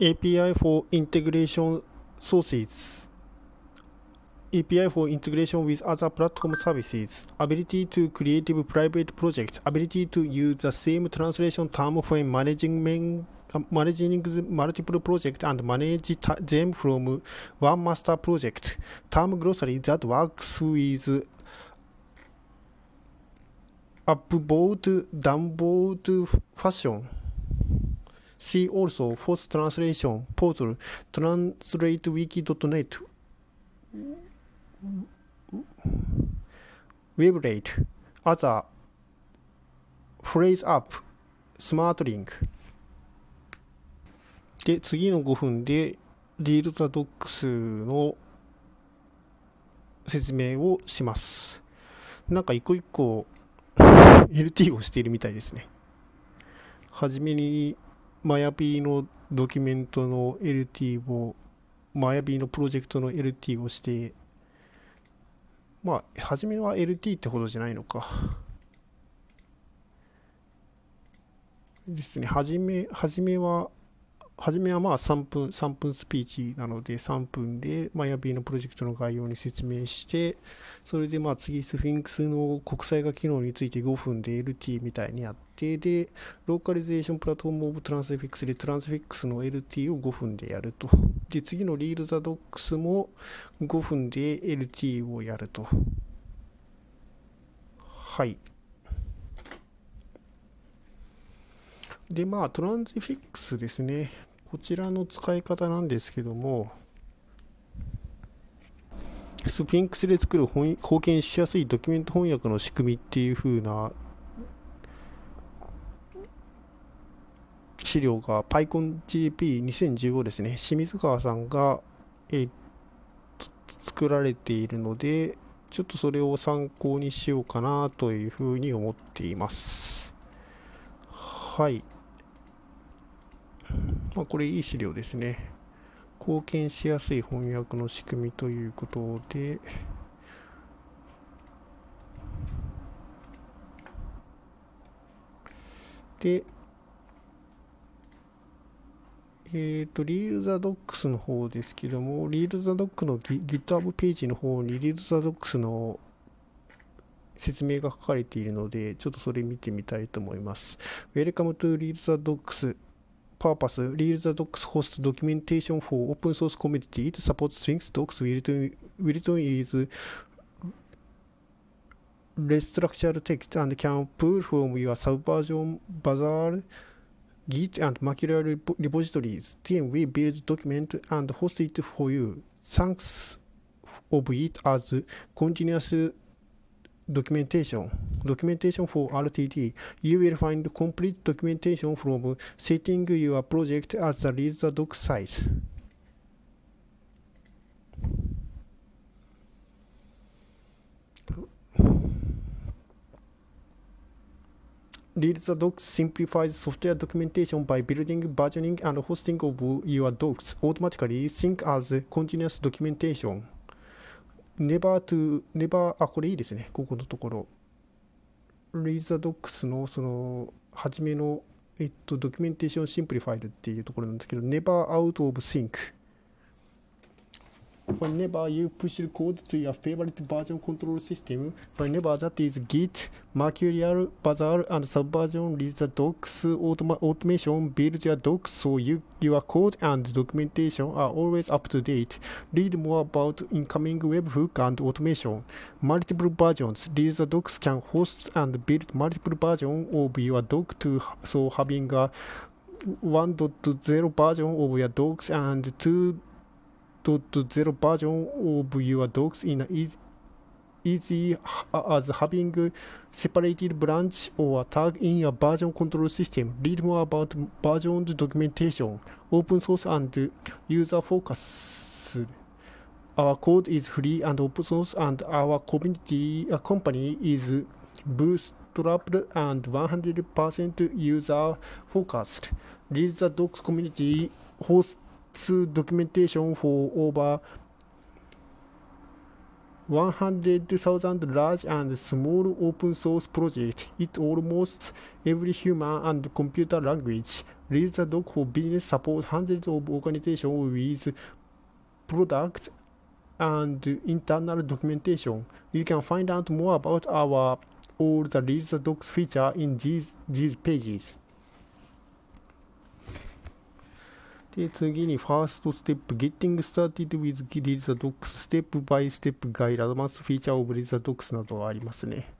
API for integration sources API for integration with other platform services, ability to create private projects, ability to use the same translation term when managing, managing multiple projects and manage them from one master project, term glossary that works with upvote, downvote fashion. See also force translation portal translatewiki.net Webrate other phrase up smart link で次の5分でリードザドックスの説明をしますなんか一個一個 LT をしているみたいですねはじめにマヤビーのドキュメントの LT をマヤビーのプロジェクトの LT をしてまあ、初めは LT ってほどじゃないのか。ですね、初め、初めは、初めはまあ3分、3分スピーチなので3分で、まあ、ヤビーのプロジェクトの概要に説明して、それでまあ次スフィンクスの国際化機能について5分で LT みたいにやって、で、 localization platform of Transifex で Transifex の LT を5分でやると。で、次の Read the Docs も5分で LT をやると。はい。で、まあ、 Transifex ですね。こちらの使い方なんですけども、スフィンクスで作る貢献しやすいドキュメント翻訳の仕組みっていう風な資料が PyConGP2015 ですね。清水川さんが、え、作られているので、ちょっとそれを参考にしようかなというふうに思っています。はい。まあ、これいい資料ですね。貢献しやすい翻訳の仕組みということで、で、えっ、ー、と、リールザドックスの方ですけども、リールザドックの GitHub ページの方にリールザドックスの説明が書かれているので、ちょっとそれ見てみたいと思います。Welcome to リールザドックス Purpose Real the Docs hosts documentation for open source community. It supports Sphinx Docs. Wilton is restructured text and can pull from your subversion Bazaar Git and Mercurial repositories. Then we build document and host it for you. Thanks of it as continuous documentation. Documentation for RTD. You will find complete documentation from setting your project as the read the doc size. Read the Docs simplifies software documentation by building, versioning, and hosting of your docs automatically. Think as continuous documentation. Never to, never, あ、これいいですね。ここのところ。Read the Docs のその、初めの、えっと、ドキュメンテーションシンプリファイルっていうところなんですけど、Never out of sync。Whenever you push code to your favorite version control system, whenever that is Git, Mercurial, Bazaar, and Subversion, read the docs automa automation, build your docs so you, your code and documentation are always up to date. Read more about incoming webhook and automation. Multiple versions. Read the docs can host and build multiple versions of your doc to so having a 1.0 version of your docs and 2 2.0 version of your docs in easy, easy as having separated branch or tag in your version control system. Read more about version documentation, open source and user focus. Our code is free and open source and our community uh, company is bootstrapped and 100% user focused. Read the docs community host documentation for over 100,000 large and small open source projects. It almost every human and computer language. Read the doc for business support hundreds of organizations with products and internal documentation. You can find out more about our all the Read the Docs feature in these, these pages. で、次に、 First steps、Getting started with Read the Docs、Step by step guide、Advanced feature of Read the Docs などありますね。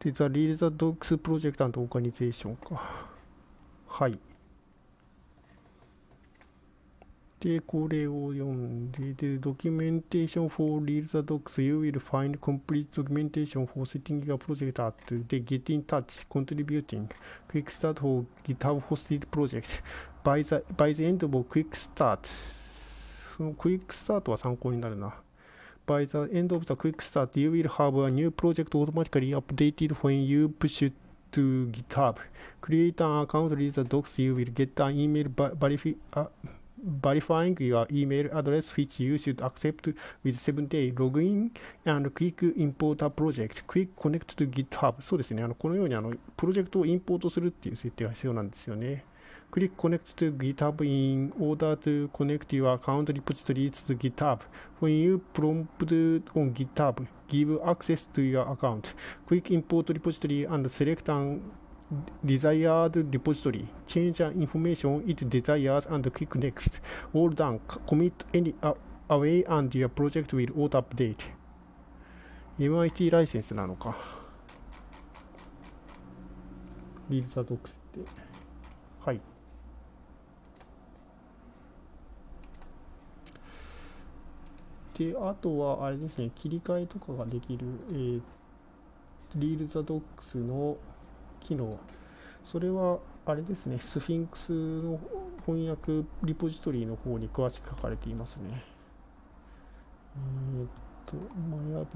で、 The Read the Docs project organization か。はい。で、これを読んで、ドキュメンテーションフォーリーザドックス、ユービ will find complete documentation グがプロジェクターと a うで、ゲッティン touch, contributing, ート、ギター start for GitHub By the, by the end of quick start, その quick start は参考になるな。By the end of the quick start, you will have a new project automatically updated when you push it to GitHub. Create an account, read the docs, you will get an email verify, uh, verifying your email address which you should accept with 7-day login and quick import a project, quick connect to GitHub そうですね、あのこのようにあのプロジェクトをインポートするっていう設定が必要なんですよね。Click connect to GitHub in order to connect your account repositories to GitHub. When you prompt on GitHub, give access to your account. Quick import repository and select an desired repository, change the information it desires and click next. All done. Commit any uh, away and your project will auto update. MIT ライセンスなのか。リーザドックスって。はい。で、あとは、あれですね、切り替えとかができる、えー、リールザドックスの機能。それはあれですねスフィンクスの翻訳リポジトリの方に詳しく書かれていますね。えー、っとマヤビ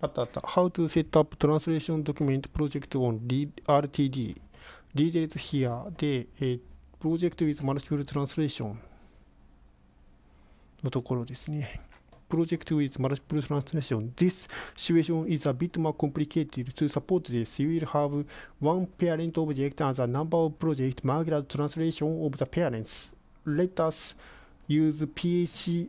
あったあった。How to set up translation document project on RTD Details here で、えー、Project with Multiple Translation のところですね。project with multiple translation. This situation is a bit more complicated. To support this, you will have one parent object and a number of projects marked translation of the parents. Let us use PHP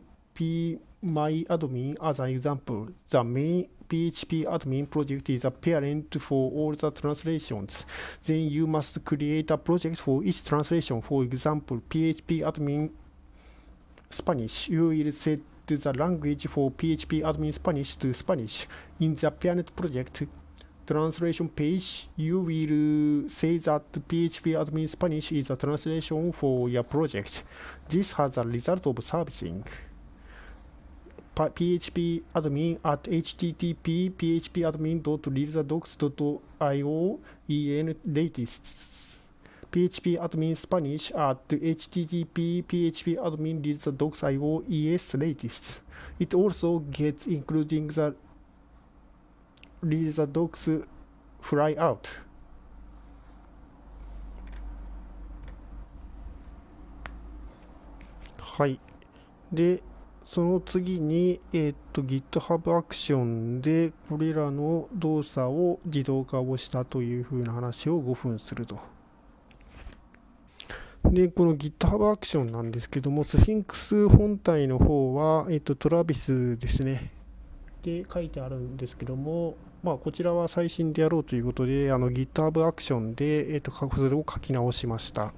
MyAdmin as an example. The main PHP admin project is a parent for all the translations. Then you must create a project for each translation. For example, PHP admin Spanish. You will set the language for PHP admin Spanish to Spanish. In the parent project translation page, you will say that PHP admin Spanish is a translation for your project. This has a result of servicing. PHP admin at http phpadmin.readthedocs.io en latest PHP admin Spanish at http php admin reads the docs IO ES latest. It also gets including the read the docs fly out. はい。で、その次に、えっ、と、GitHub アクションで、これらの動作を自動化をしたというふうな話を5分すると。で、この GitHub アクションなんですけども、スフィンクス本体の方は、えっと、トラビスですね。で書いてあるんですけども、まあ、こちらは最新でやろうということで、あの GitHub アクションで、えっと、それを書き直しました。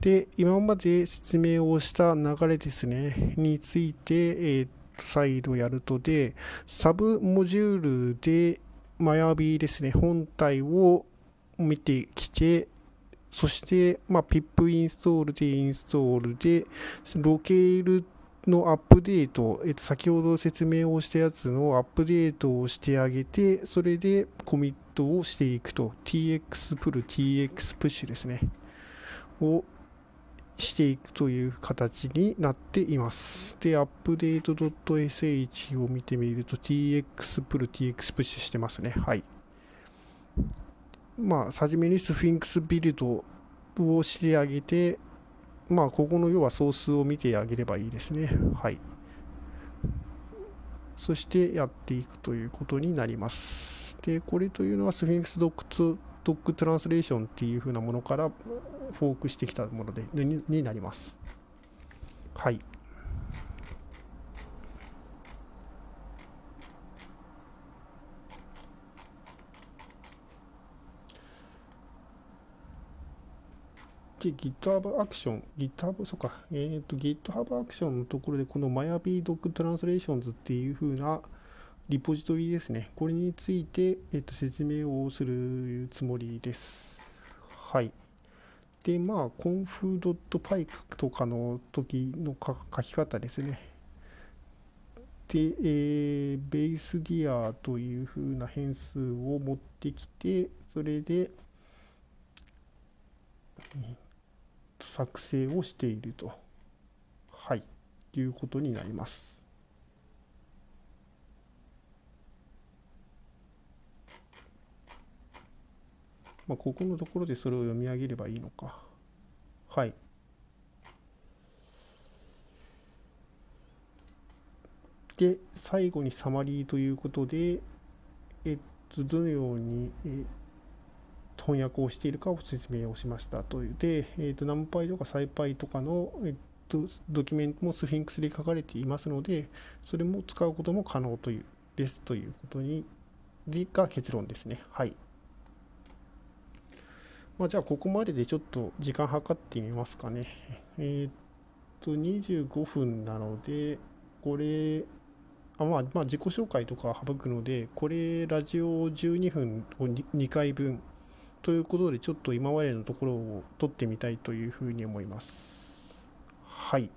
で、今まで説明をした流れですね、について、えっと、再度やるとで、サブモジュールで、マヤビですね、本体を見てきて、そして、まあ、pip インストールでインストールで、ロケールのアップデート、えっと、先ほど説明をしたやつのアップデートをしてあげて、それでコミットをしていくと、tx プル tx プッシュですね、をしていくという形になっています。で、アップデート .sh を見てみると、tx プル tx プッシュしてますね。はい。まあ、初めに Sphinx build をしてあげて、まあ、ここの要はソースを見てあげればいいですね。はい。そしてやっていくということになります。で、これというのは Sphinx doc doc translation っていう風なものからフォークしてきたものでにになります。はい。で、GitHub アクション、GitHub、そうか、えっ、ー、と、GitHub アクションのところで、この MyABDoc Translations っていう風なリポジトリですね。これについて、えっ、と、説明をするつもりです。はい。で、まあ、conf.py とかの時の書き方ですね。で、えー、ベースディアという風な変数を持ってきて、それで、作成をしていると、はい、いうことになります。まあ、ここのところでそれを読み上げればいいのか。はい。で、最後にサマリーということで、えっと、どのように、え翻訳をしているかを説明をしましたというで、えーと、NumPy とか SciPy とかの、えーと、ドキュメントもスフィンクスで書かれていますので、それも使うことも可能というですということにが結論ですね。はい。まあ、じゃあ、ここまででちょっと時間計ってみますかね。えっ、と、25分なので、これ、あまあ、まあ、自己紹介とか省くので、これ、ラジオ12分を 2, 回分ということで、ちょっと今までのところを撮ってみたいというふうに思います。はい。